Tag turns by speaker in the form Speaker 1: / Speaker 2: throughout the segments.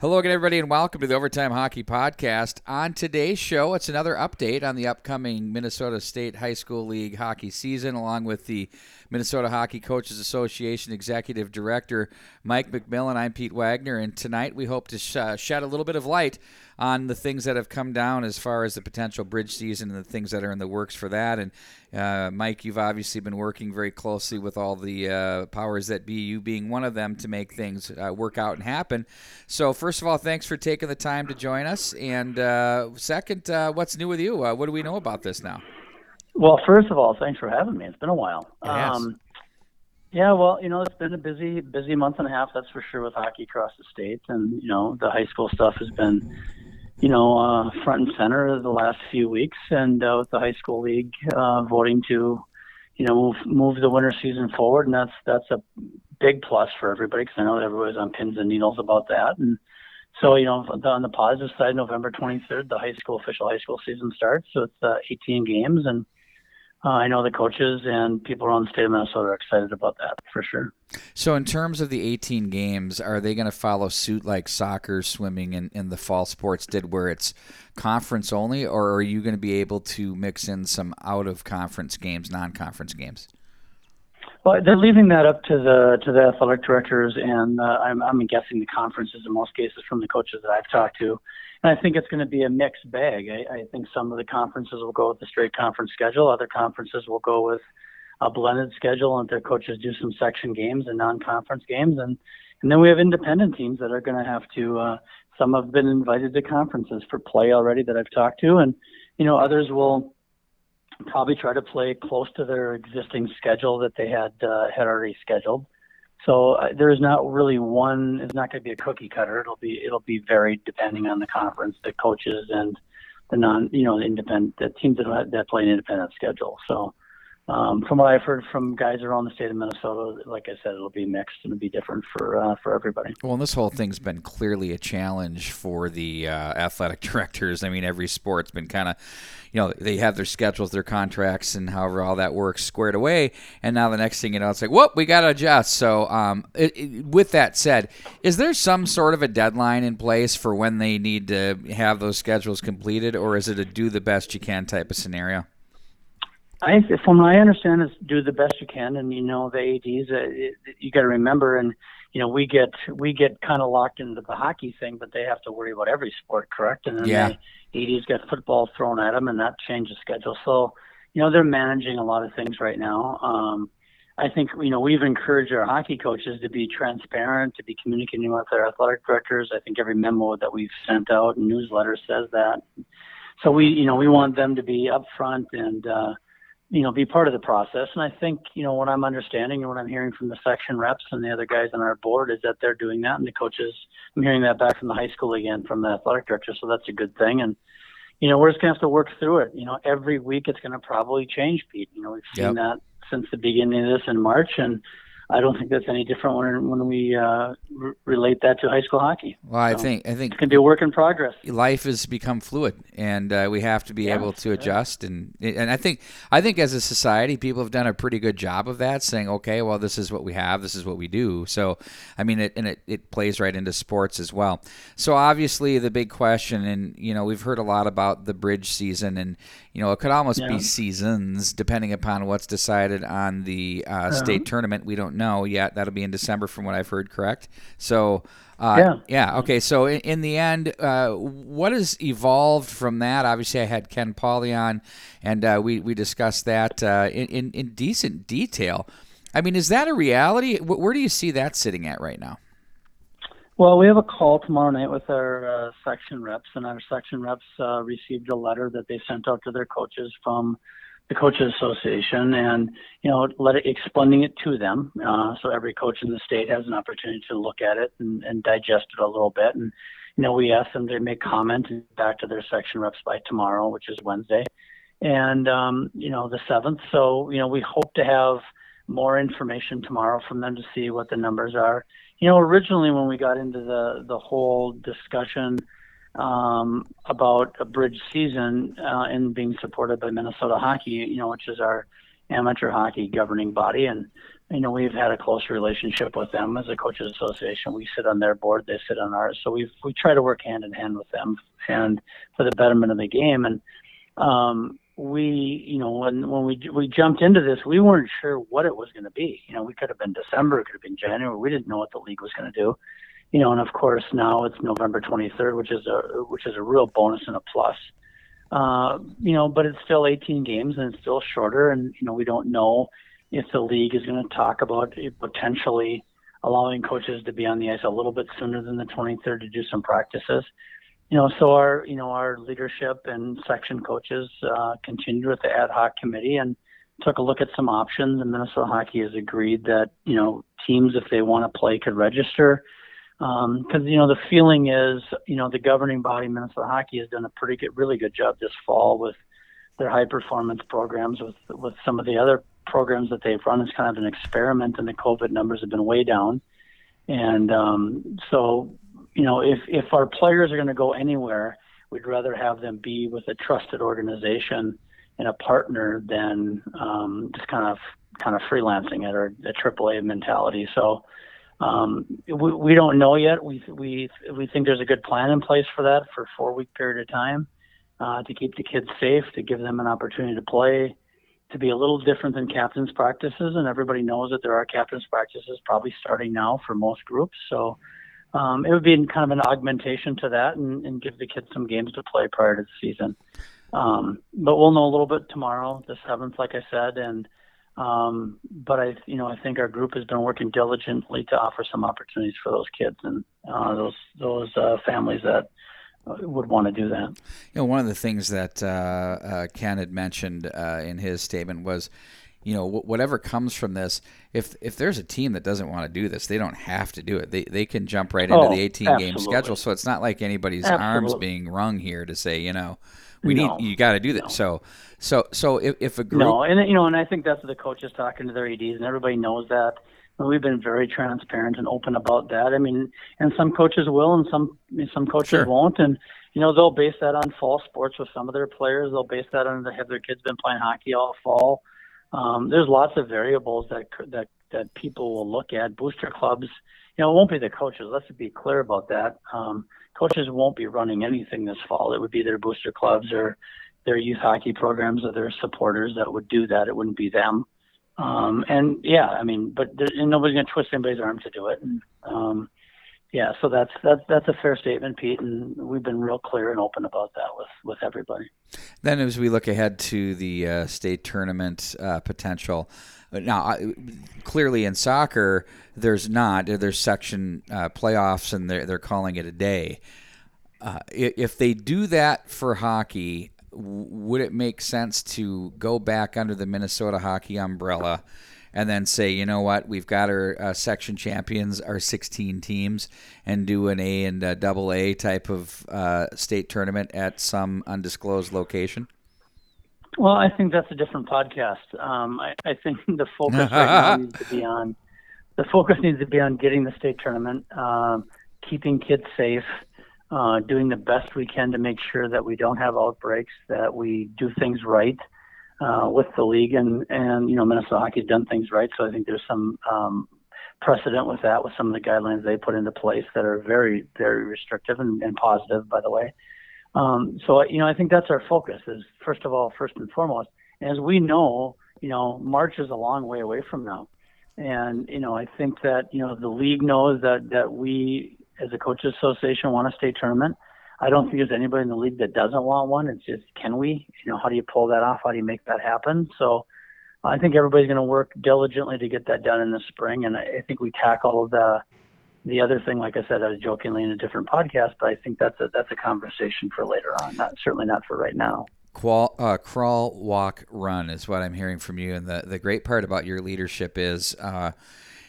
Speaker 1: Hello again, everybody, and welcome to the Overtime Hockey Podcast. On today's show, it's another update on the upcoming Minnesota State High School League hockey season, along with the Minnesota Hockey Coaches Association Executive Director Mike McMillan. I'm Pete Wagner, and tonight we hope to sh- uh, shed a little bit of light on the things that have come down as far as the potential bridge season and the things that are in the works for that. And uh, Mike, you've obviously been working very closely with all the uh, powers that be, you being one of them, to make things uh, work out and happen. So, first of all, thanks for taking the time to join us. And uh, second, uh, what's new with you? what do we know about this now?
Speaker 2: Well, first of all, thanks for having me. It's been a while.
Speaker 1: Yes. Um,
Speaker 2: yeah, well, you know, it's been a busy, busy month and a half. That's for sure with hockey across the state, and you know, the high school stuff has been, you know, uh, front and center the last few weeks, and uh, with the high school league uh, voting to, you know, move move the winter season forward, and that's that's a big plus for everybody because I know everybody's on pins and needles about that, and so you know, on the positive side, November 23rd, the high school official high school season starts, so it's uh, 18 games and uh, I know the coaches and people around the state of Minnesota are excited about that for sure.
Speaker 1: So, in terms of the 18 games, are they going to follow suit like soccer, swimming, and, and the fall sports did, where it's conference only, or are you going to be able to mix in some out of conference games, non conference games?
Speaker 2: Well, they're leaving that up to the to the athletic directors, and uh, I'm, I'm guessing the conferences in most cases from the coaches that I've talked to. And I think it's going to be a mixed bag. I, I think some of the conferences will go with the straight conference schedule. Other conferences will go with a blended schedule, and their coaches do some section games and non-conference games. And and then we have independent teams that are going to have to. Uh, some have been invited to conferences for play already that I've talked to, and you know others will probably try to play close to their existing schedule that they had uh, had already scheduled. So uh, there is not really one. It's not going to be a cookie cutter. It'll be it'll be varied depending on the conference, the coaches, and the non you know the independent the teams that that play an independent schedule. So um, from what I've heard from guys around the state of Minnesota, like I said, it'll be mixed and it'll be different for uh, for everybody.
Speaker 1: Well, and this whole thing's been clearly a challenge for the uh, athletic directors. I mean, every sport's been kind of, you know, they have their schedules, their contracts, and however all that works squared away. And now the next thing you know, it's like, whoop, we got to adjust. So, um, it, it, with that said, is there some sort of a deadline in place for when they need to have those schedules completed, or is it a do the best you can type of scenario?
Speaker 2: I, from what I understand, is do the best you can, and you know the ads. Uh, it, you got to remember, and you know we get we get kind of locked into the hockey thing, but they have to worry about every sport, correct? And then
Speaker 1: yeah.
Speaker 2: the ads get football thrown at them, and that changes schedule. So you know they're managing a lot of things right now. Um, I think you know we've encouraged our hockey coaches to be transparent, to be communicating with their athletic directors. I think every memo that we've sent out and newsletter says that. So we you know we want them to be upfront and. uh you know, be part of the process. And I think, you know, what I'm understanding and what I'm hearing from the section reps and the other guys on our board is that they're doing that. And the coaches, I'm hearing that back from the high school again from the athletic director. So that's a good thing. And, you know, we're just going to have to work through it. You know, every week it's going to probably change, Pete. You know, we've seen yep. that since the beginning of this in March. And, I don't think that's any different when when we uh, relate that to high school hockey.
Speaker 1: Well, I think I think
Speaker 2: it can be a work in progress.
Speaker 1: Life has become fluid, and uh, we have to be yeah, able to adjust. And and I think I think as a society, people have done a pretty good job of that, saying, okay, well, this is what we have, this is what we do. So, I mean, it and it, it plays right into sports as well. So obviously, the big question, and you know, we've heard a lot about the bridge season, and you know, it could almost yeah. be seasons depending upon what's decided on the uh, uh-huh. state tournament. We don't know yet. That'll be in December, from what I've heard. Correct. So. Uh,
Speaker 2: yeah.
Speaker 1: Yeah. Okay. So in, in the end, uh, what has evolved from that? Obviously, I had Ken Pauley on, and uh, we we discussed that uh, in, in, in decent detail. I mean, is that a reality? Where do you see that sitting at right now?
Speaker 2: Well, we have a call tomorrow night with our uh, section reps, and our section reps uh, received a letter that they sent out to their coaches from the coaches association, and you know, let it explaining it to them. Uh, so every coach in the state has an opportunity to look at it and, and digest it a little bit. And you know, we ask them to make comment back to their section reps by tomorrow, which is Wednesday, and um, you know, the seventh. So you know, we hope to have more information tomorrow from them to see what the numbers are you know, originally when we got into the the whole discussion um, about a bridge season uh, and being supported by Minnesota Hockey, you know, which is our amateur hockey governing body, and you know, we've had a close relationship with them as a coaches association. We sit on their board, they sit on ours. So we we try to work hand in hand with them and for the betterment of the game. And um, we, you know, when when we we jumped into this, we weren't sure what it was going to be. You know, we could have been December, it could have been January. We didn't know what the league was going to do. You know, and of course now it's November 23rd, which is a which is a real bonus and a plus. Uh, you know, but it's still 18 games and it's still shorter, and you know we don't know if the league is going to talk about potentially allowing coaches to be on the ice a little bit sooner than the 23rd to do some practices. You know, so our you know our leadership and section coaches uh, continued with the ad hoc committee and took a look at some options. And Minnesota Hockey has agreed that you know teams, if they want to play, could register. Because um, you know the feeling is, you know, the governing body, Minnesota Hockey, has done a pretty good, really good job this fall with their high performance programs, with with some of the other programs that they've run as kind of an experiment, and the COVID numbers have been way down. And um, so, you know, if if our players are going to go anywhere, we'd rather have them be with a trusted organization and a partner than um, just kind of kind of freelancing it or a AAA mentality. So. Um, we, we don't know yet. We we we think there's a good plan in place for that for a four week period of time uh, to keep the kids safe, to give them an opportunity to play, to be a little different than captain's practices, and everybody knows that there are captain's practices probably starting now for most groups. So um, it would be kind of an augmentation to that and, and, give the kids some games to play prior to the season. Um, but we'll know a little bit tomorrow, the seventh, like I said, and um, but I, you know, I think our group has been working diligently to offer some opportunities for those kids and uh, those those uh, families that would want to do that. You
Speaker 1: know, one of the things that uh, uh, Ken had mentioned uh, in his statement was, you know, whatever comes from this, if if there's a team that doesn't want to do this, they don't have to do it. They they can jump right into oh, the 18 absolutely. game schedule. So it's not like anybody's absolutely. arms being wrung here to say, you know, we no, need you got to do that. No. So so so if, if a group
Speaker 2: no, and you know, and I think that's what the coaches talking to their ads, and everybody knows that. We've been very transparent and open about that. I mean, and some coaches will, and some some coaches sure. won't, and you know they'll base that on fall sports with some of their players. They'll base that on the, have their kids been playing hockey all fall. Um, there's lots of variables that that that people will look at. Booster clubs, you know, it won't be the coaches. Let's be clear about that. Um, coaches won't be running anything this fall. It would be their booster clubs or their youth hockey programs or their supporters that would do that. It wouldn't be them. Um, and yeah, I mean, but nobody's going to twist anybody's arm to do it. Um, yeah, so that's that's that's a fair statement, Pete, and we've been real clear and open about that with with everybody.
Speaker 1: Then, as we look ahead to the uh, state tournament uh, potential, uh, now clearly in soccer, there's not there's section uh, playoffs, and they're they're calling it a day. Uh, if they do that for hockey, would it make sense to go back under the Minnesota hockey umbrella and then say, you know what, we've got our uh, section champions, our 16 teams, and do an A and double A type of uh, state tournament at some undisclosed location?
Speaker 2: Well, I think that's a different podcast. Um, I, I, think the focus right now needs to be on the focus needs to be on getting the state tournament, um, keeping kids safe, uh, doing the best we can to make sure that we don't have outbreaks, that we do things right uh, with the league, and and you know Minnesota Hockey's done things right, so I think there's some um, precedent with that, with some of the guidelines they put into place that are very very restrictive and, and positive, by the way. Um, so you know I think that's our focus is first of all, first and foremost. And as we know, you know March is a long way away from now, and you know I think that you know the league knows that that we as a coaches association want a state tournament. I don't think there's anybody in the league that doesn't want one. It's just can we? You know, how do you pull that off? How do you make that happen? So I think everybody's going to work diligently to get that done in the spring, and I, think we tackle the the other thing. Like I said, I was jokingly in a different podcast, but I think that's a that's a conversation for later on. Not certainly not for right now.
Speaker 1: Qual, uh, crawl, walk, run is what I'm hearing from you, and the the great part about your leadership is. Uh,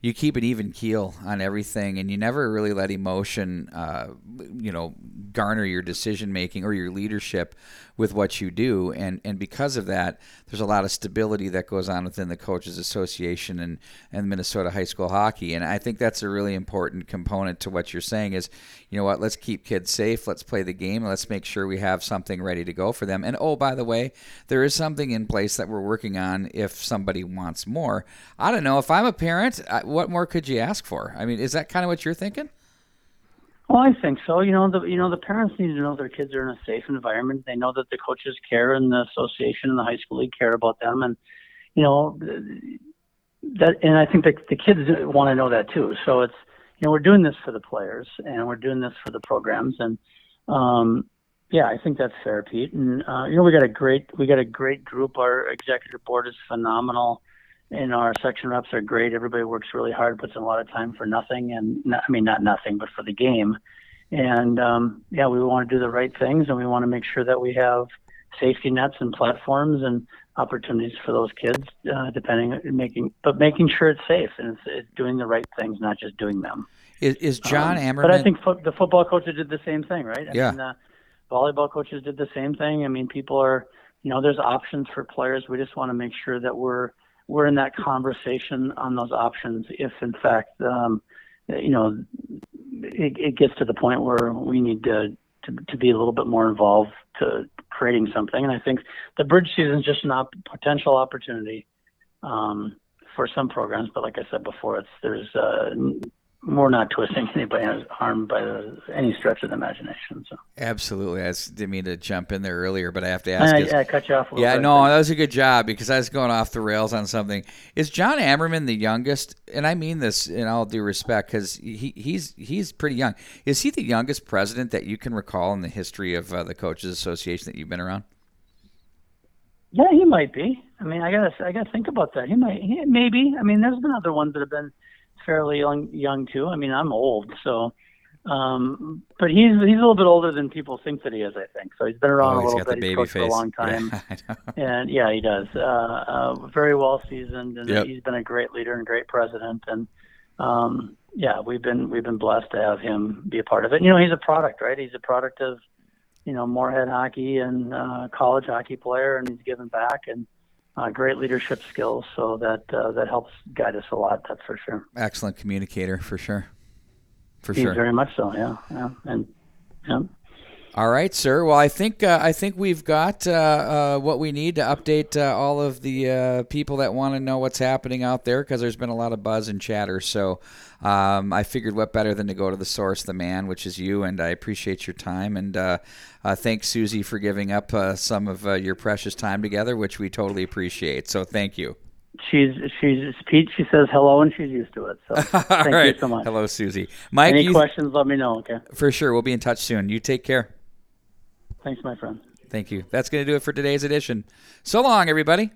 Speaker 1: you keep an even keel on everything, and you never really let emotion, uh, you know, garner your decision making or your leadership with what you do. And, and because of that, there's a lot of stability that goes on within the Coaches Association and, and Minnesota High School Hockey. And I think that's a really important component to what you're saying is, you know what, let's keep kids safe, let's play the game, let's make sure we have something ready to go for them. And oh, by the way, there is something in place that we're working on if somebody wants more. I don't know. If I'm a parent, what more could you ask for? I mean, is that kind of what you're thinking?
Speaker 2: Well, I think so. You know, the you know the parents need to know their kids are in a safe environment. They know that the coaches care and the association and the high school league care about them, and you know that. And I think that the kids want to know that too. So it's you know we're doing this for the players and we're doing this for the programs, and um, yeah, I think that's fair, Pete. And uh, you know we got a great we got a great group. Our executive board is phenomenal and our section reps are great. Everybody works really hard, puts in a lot of time for nothing, and not, I mean not nothing, but for the game. And um, yeah, we want to do the right things, and we want to make sure that we have safety nets and platforms and opportunities for those kids, uh, depending making, but making sure it's safe and it's, it's, doing the right things, not just doing them.
Speaker 1: Is, is John um, Ammerman?
Speaker 2: But I think fo- the football coaches did the same thing, right? I
Speaker 1: yeah.
Speaker 2: Mean, uh, volleyball coaches did the same thing. I mean, people are, you know, there's options for players. We just want to make sure that we're we're in that conversation on those options if in fact um, you know it, it, gets to the point where we need to, to, to be a little bit more involved to creating something. And I think the bridge season is just an op- potential opportunity um, for some programs. But like I said before it's there's uh, we're not twisting anybody's arm by the, any stretch of the imagination. So
Speaker 1: absolutely, I didn't mean to jump in there earlier, but I have to ask.
Speaker 2: I, I, I cut you off.
Speaker 1: yeah,
Speaker 2: bit,
Speaker 1: no, that was a good job because I was going off the rails on something. Is John Ammerman the youngest? And I mean this in all due respect because he, he's he's pretty young. Is he the youngest president that you can recall in the history of uh, the coaches association that you've been around?
Speaker 2: Yeah, he might be. I mean, I gotta I gotta think about that. He might, he, maybe. I mean, there's been other ones that have been fairly young, young too. I mean, I'm old, so um, but he's he's a little bit older than people think that he is. I think so. He's been around
Speaker 1: oh,
Speaker 2: a little bit. He's coached for a long time,
Speaker 1: yeah,
Speaker 2: and yeah, he does. Uh, uh, very well seasoned, and
Speaker 1: yep.
Speaker 2: he's been a great leader and great president. And um, yeah, we've been we've been blessed to have him be a part of it. You know, he's a product, right? He's a product of you know Moorhead hockey and uh, college hockey player, and he's given back and uh, great leadership skills, so that uh, that helps guide us a lot. That's for sure.
Speaker 1: Excellent communicator, for sure. For
Speaker 2: He's
Speaker 1: sure.
Speaker 2: Very much so. Yeah. Yeah. And yeah.
Speaker 1: All right, sir. Well, I think uh, I think we've got uh, uh, what we need to update uh, all of the uh, people that want to know what's happening out there because there's been a lot of buzz and chatter. So um, I figured what better than to go to the source, the man, which is you. And I appreciate your time and uh, thanks Susie for giving up some of your precious time together, which we totally appreciate. So thank you
Speaker 2: she's she's Pete. She says hello, and she's used to it. So thank
Speaker 1: right.
Speaker 2: you so much.
Speaker 1: Hello, Susie. Mike,
Speaker 2: any questions? Let me know. Okay.
Speaker 1: For sure, we'll be in touch soon. You take care.
Speaker 2: Thanks, my friend.
Speaker 1: Thank you. That's going to do it for today's edition. So long, everybody.